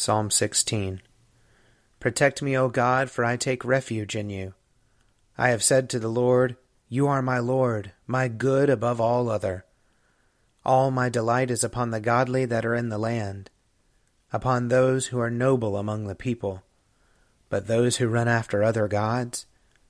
Psalm 16 Protect me, O God, for I take refuge in you. I have said to the Lord, You are my Lord, my good above all other. All my delight is upon the godly that are in the land, upon those who are noble among the people. But those who run after other gods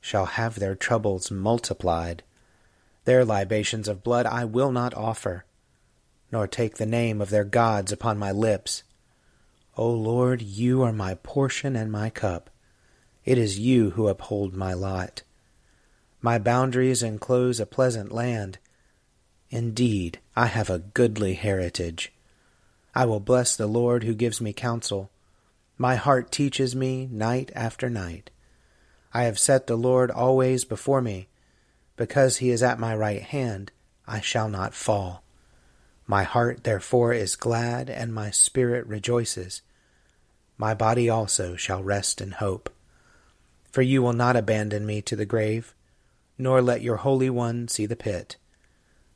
shall have their troubles multiplied. Their libations of blood I will not offer, nor take the name of their gods upon my lips. O Lord, you are my portion and my cup. It is you who uphold my lot. My boundaries enclose a pleasant land. Indeed, I have a goodly heritage. I will bless the Lord who gives me counsel. My heart teaches me night after night. I have set the Lord always before me. Because he is at my right hand, I shall not fall. My heart therefore is glad, and my spirit rejoices. My body also shall rest in hope. For you will not abandon me to the grave, nor let your Holy One see the pit.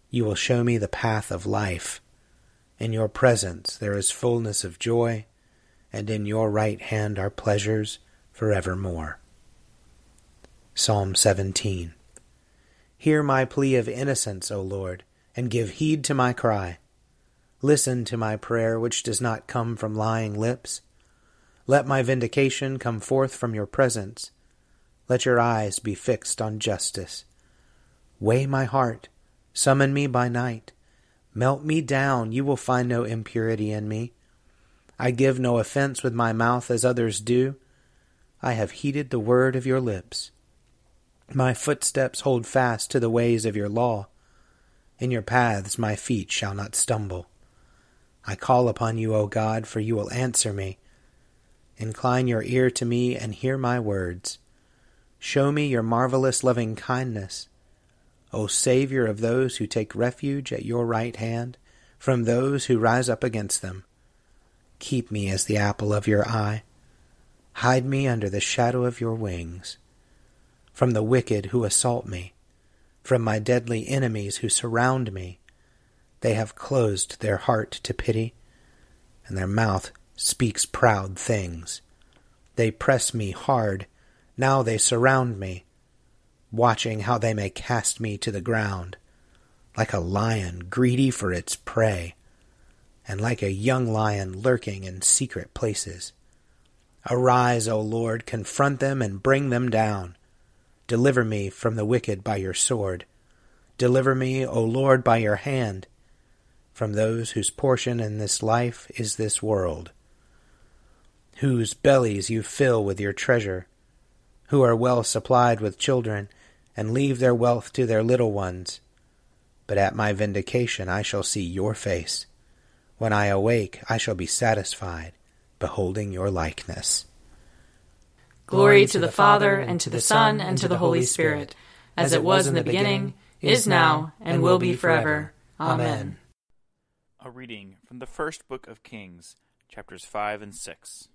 You will show me the path of life. In your presence there is fullness of joy, and in your right hand are pleasures for evermore. Psalm 17 Hear my plea of innocence, O Lord, and give heed to my cry. Listen to my prayer, which does not come from lying lips. Let my vindication come forth from your presence. Let your eyes be fixed on justice. Weigh my heart, summon me by night. Melt me down, you will find no impurity in me. I give no offense with my mouth as others do. I have heeded the word of your lips. My footsteps hold fast to the ways of your law. In your paths my feet shall not stumble. I call upon you, O God, for you will answer me. Incline your ear to me and hear my words. Show me your marvelous loving kindness. O Saviour of those who take refuge at your right hand from those who rise up against them. Keep me as the apple of your eye. Hide me under the shadow of your wings. From the wicked who assault me, from my deadly enemies who surround me, they have closed their heart to pity, and their mouth speaks proud things. They press me hard, now they surround me, watching how they may cast me to the ground, like a lion greedy for its prey, and like a young lion lurking in secret places. Arise, O Lord, confront them and bring them down. Deliver me from the wicked by your sword. Deliver me, O Lord, by your hand from those whose portion in this life is this world, whose bellies you fill with your treasure, who are well supplied with children, and leave their wealth to their little ones. But at my vindication I shall see your face. When I awake, I shall be satisfied, beholding your likeness. Glory to the Father, and to the Son, and to the Holy Spirit, as it was in the beginning, is now, and will be forever. Amen. A reading from the first book of Kings, chapters 5 and 6.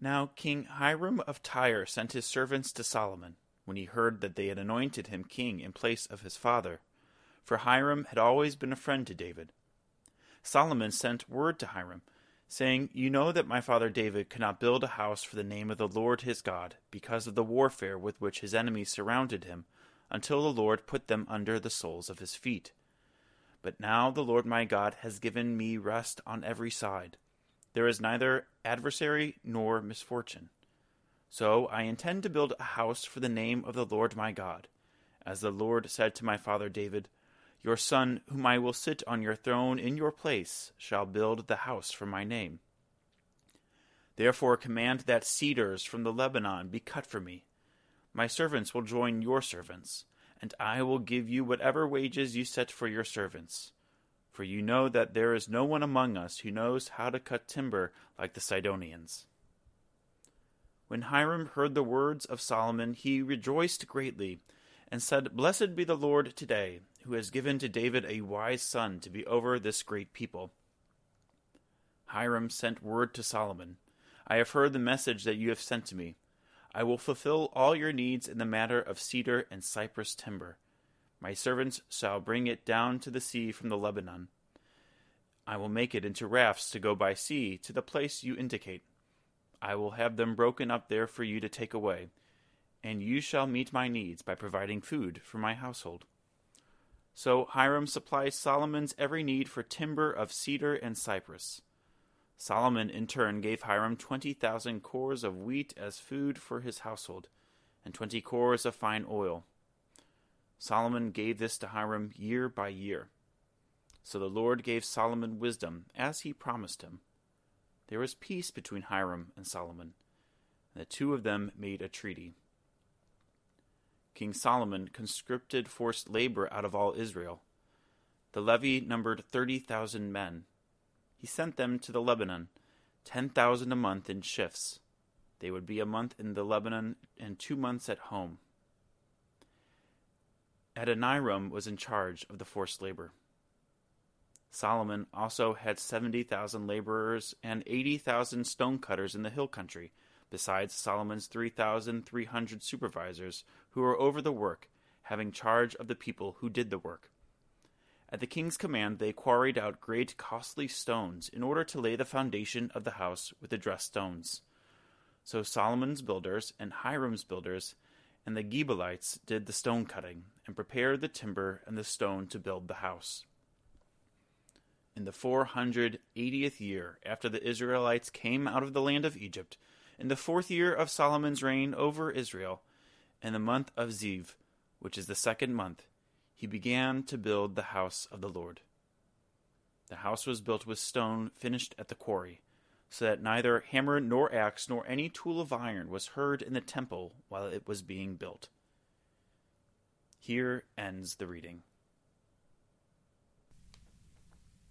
Now King Hiram of Tyre sent his servants to Solomon, when he heard that they had anointed him king in place of his father, for Hiram had always been a friend to David. Solomon sent word to Hiram, saying, You know that my father David could not build a house for the name of the Lord his God, because of the warfare with which his enemies surrounded him, until the Lord put them under the soles of his feet. But now the Lord my God has given me rest on every side. There is neither adversary nor misfortune. So I intend to build a house for the name of the Lord my God. As the Lord said to my father David, Your son, whom I will sit on your throne in your place, shall build the house for my name. Therefore command that cedars from the Lebanon be cut for me. My servants will join your servants and I will give you whatever wages you set for your servants. For you know that there is no one among us who knows how to cut timber like the Sidonians. When Hiram heard the words of Solomon, he rejoiced greatly, and said, Blessed be the Lord today, who has given to David a wise son to be over this great people. Hiram sent word to Solomon, I have heard the message that you have sent to me. I will fulfill all your needs in the matter of cedar and cypress timber. My servants shall bring it down to the sea from the Lebanon. I will make it into rafts to go by sea to the place you indicate. I will have them broken up there for you to take away, and you shall meet my needs by providing food for my household. So Hiram supplies Solomon's every need for timber of cedar and cypress. Solomon in turn gave Hiram twenty thousand cors of wheat as food for his household, and twenty cors of fine oil. Solomon gave this to Hiram year by year. So the Lord gave Solomon wisdom, as he promised him. There was peace between Hiram and Solomon, and the two of them made a treaty. King Solomon conscripted forced labor out of all Israel. The levy numbered thirty thousand men he sent them to the Lebanon, ten thousand a month in shifts. They would be a month in the Lebanon and two months at home. Adoniram was in charge of the forced labor. Solomon also had 70,000 laborers and 80,000 stonecutters in the hill country, besides Solomon's 3,300 supervisors who were over the work, having charge of the people who did the work. At the king's command, they quarried out great costly stones in order to lay the foundation of the house with the dressed stones. So Solomon's builders and Hiram's builders and the Gebalites did the stone cutting and prepared the timber and the stone to build the house. In the four hundred eightieth year after the Israelites came out of the land of Egypt, in the fourth year of Solomon's reign over Israel, in the month of Ziv, which is the second month, he began to build the house of the Lord. The house was built with stone finished at the quarry, so that neither hammer nor axe nor any tool of iron was heard in the temple while it was being built. Here ends the reading.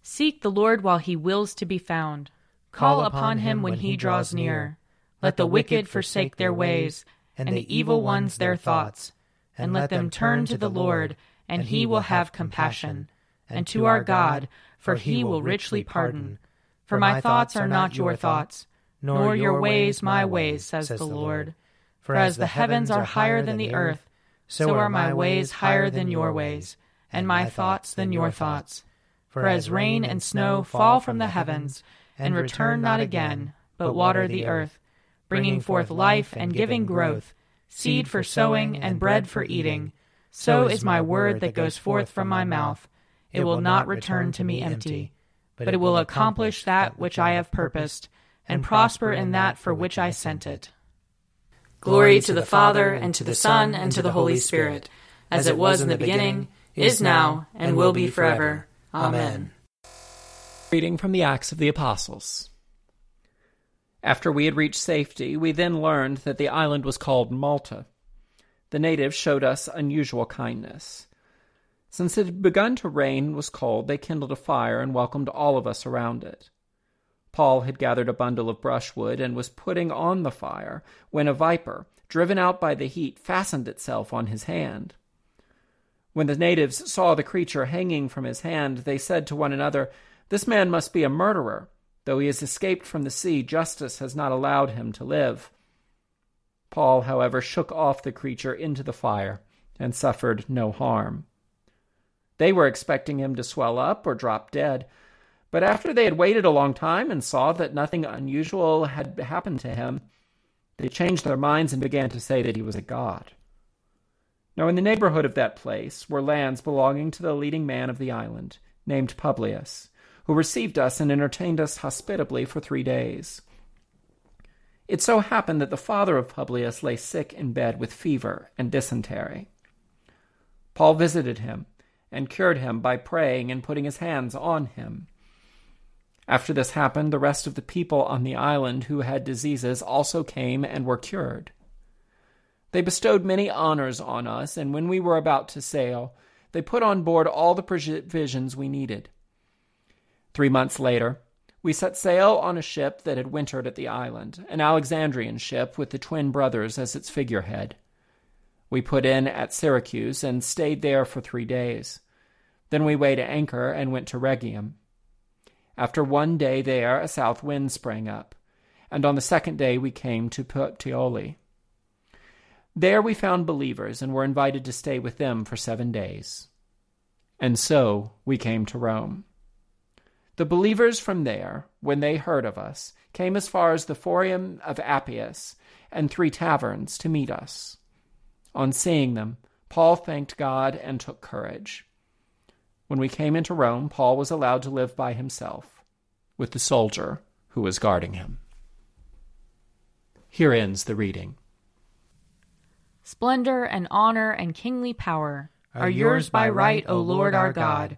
Seek the Lord while he wills to be found. Call upon him when he draws near. Let the wicked forsake their ways, and the evil ones their thoughts, and let them turn to the Lord and he will have compassion, and to our God, for he will richly pardon. For my thoughts are not your thoughts, nor your ways my ways, says the Lord. For as the heavens are higher than the earth, so are my ways higher than your ways, and my thoughts than your thoughts. For as rain and snow fall from the heavens, and return not again, but water the earth, bringing forth life and giving growth, seed for sowing and bread for eating, so is my word that goes forth from my mouth. It will not return to me empty, but it will accomplish that which I have purposed, and prosper in that for which I sent it. Glory to the Father, and to the Son, and to the Holy Spirit, as it was in the beginning, is now, and will be forever. Amen. Reading from the Acts of the Apostles. After we had reached safety, we then learned that the island was called Malta. The natives showed us unusual kindness. Since it had begun to rain and was cold, they kindled a fire and welcomed all of us around it. Paul had gathered a bundle of brushwood and was putting on the fire when a viper, driven out by the heat, fastened itself on his hand. When the natives saw the creature hanging from his hand, they said to one another, This man must be a murderer. Though he has escaped from the sea, justice has not allowed him to live. Paul, however, shook off the creature into the fire and suffered no harm. They were expecting him to swell up or drop dead, but after they had waited a long time and saw that nothing unusual had happened to him, they changed their minds and began to say that he was a god. Now, in the neighborhood of that place were lands belonging to the leading man of the island, named Publius who received us and entertained us hospitably for three days. It so happened that the father of Publius lay sick in bed with fever and dysentery. Paul visited him and cured him by praying and putting his hands on him. After this happened, the rest of the people on the island who had diseases also came and were cured. They bestowed many honors on us, and when we were about to sail, they put on board all the provisions we needed. Three months later, we set sail on a ship that had wintered at the island, an Alexandrian ship with the twin brothers as its figurehead. We put in at Syracuse and stayed there for three days. Then we weighed anchor and went to Rhegium. After one day there, a south wind sprang up, and on the second day we came to Puteoli. There we found believers and were invited to stay with them for seven days. And so we came to Rome. The believers from there, when they heard of us, came as far as the Forum of Appius and three taverns to meet us. On seeing them, Paul thanked God and took courage. When we came into Rome, Paul was allowed to live by himself, with the soldier who was guarding him. Here ends the reading. Splendor and honor and kingly power are yours by right, O Lord our God.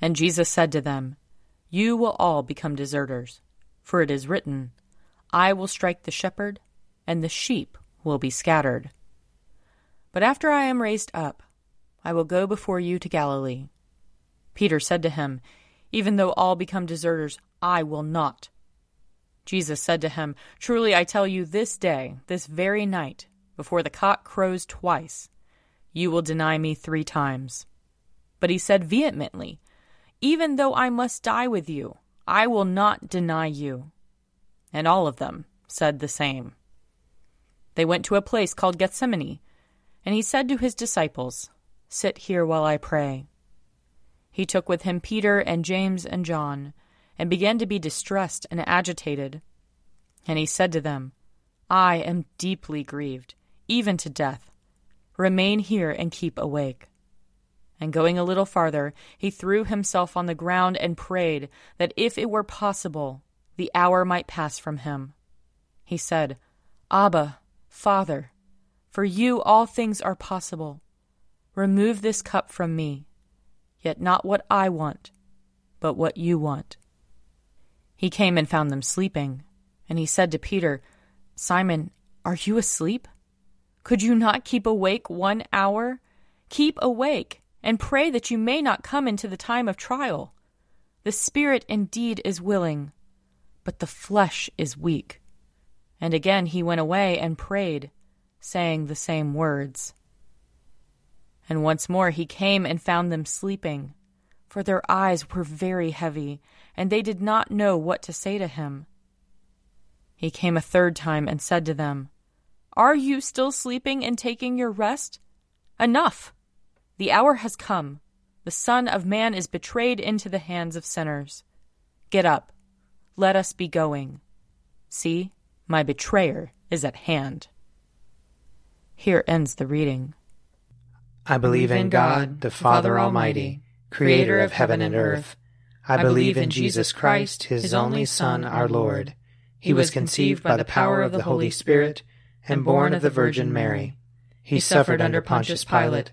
And Jesus said to them, You will all become deserters, for it is written, I will strike the shepherd, and the sheep will be scattered. But after I am raised up, I will go before you to Galilee. Peter said to him, Even though all become deserters, I will not. Jesus said to him, Truly I tell you, this day, this very night, before the cock crows twice, you will deny me three times. But he said vehemently, even though I must die with you, I will not deny you. And all of them said the same. They went to a place called Gethsemane, and he said to his disciples, Sit here while I pray. He took with him Peter and James and John, and began to be distressed and agitated. And he said to them, I am deeply grieved, even to death. Remain here and keep awake. And going a little farther, he threw himself on the ground and prayed that if it were possible, the hour might pass from him. He said, Abba, Father, for you all things are possible. Remove this cup from me, yet not what I want, but what you want. He came and found them sleeping, and he said to Peter, Simon, are you asleep? Could you not keep awake one hour? Keep awake and pray that you may not come into the time of trial. The spirit indeed is willing, but the flesh is weak. And again he went away and prayed, saying the same words. And once more he came and found them sleeping, for their eyes were very heavy, and they did not know what to say to him. He came a third time and said to them, Are you still sleeping and taking your rest? Enough! The hour has come. The Son of Man is betrayed into the hands of sinners. Get up. Let us be going. See, my betrayer is at hand. Here ends the reading. I believe in God, the Father Almighty, creator of heaven and earth. I believe in Jesus Christ, his only Son, our Lord. He was conceived by the power of the Holy Spirit and born of the Virgin Mary. He suffered under Pontius Pilate,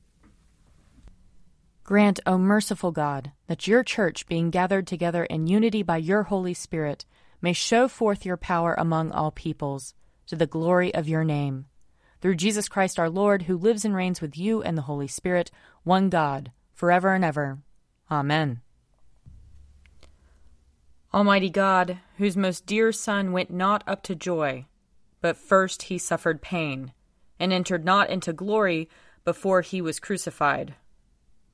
Grant, O merciful God, that your church, being gathered together in unity by your Holy Spirit, may show forth your power among all peoples, to the glory of your name. Through Jesus Christ our Lord, who lives and reigns with you and the Holy Spirit, one God, forever and ever. Amen. Almighty God, whose most dear Son went not up to joy, but first he suffered pain, and entered not into glory before he was crucified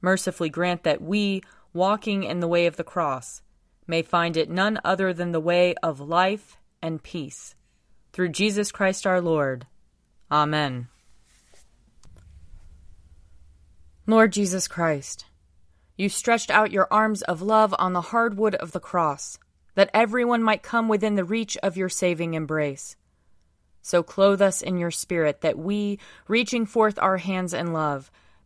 mercifully grant that we, walking in the way of the cross, may find it none other than the way of life and peace. Through Jesus Christ our Lord. Amen. Lord Jesus Christ, you stretched out your arms of love on the hard wood of the cross, that everyone might come within the reach of your saving embrace. So clothe us in your spirit, that we, reaching forth our hands in love,